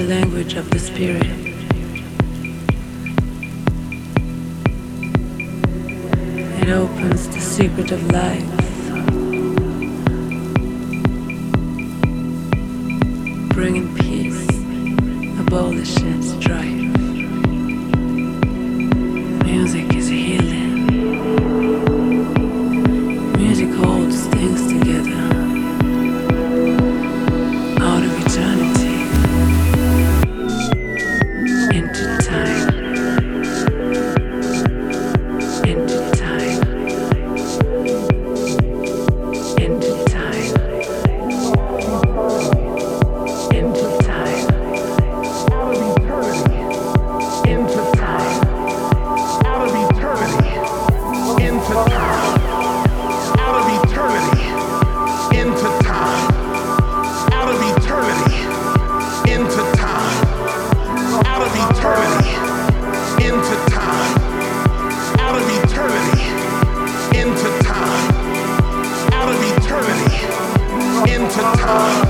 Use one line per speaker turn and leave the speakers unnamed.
the language of the spirit. It opens the secret of life, bringing peace, abolishing strife.
Oh.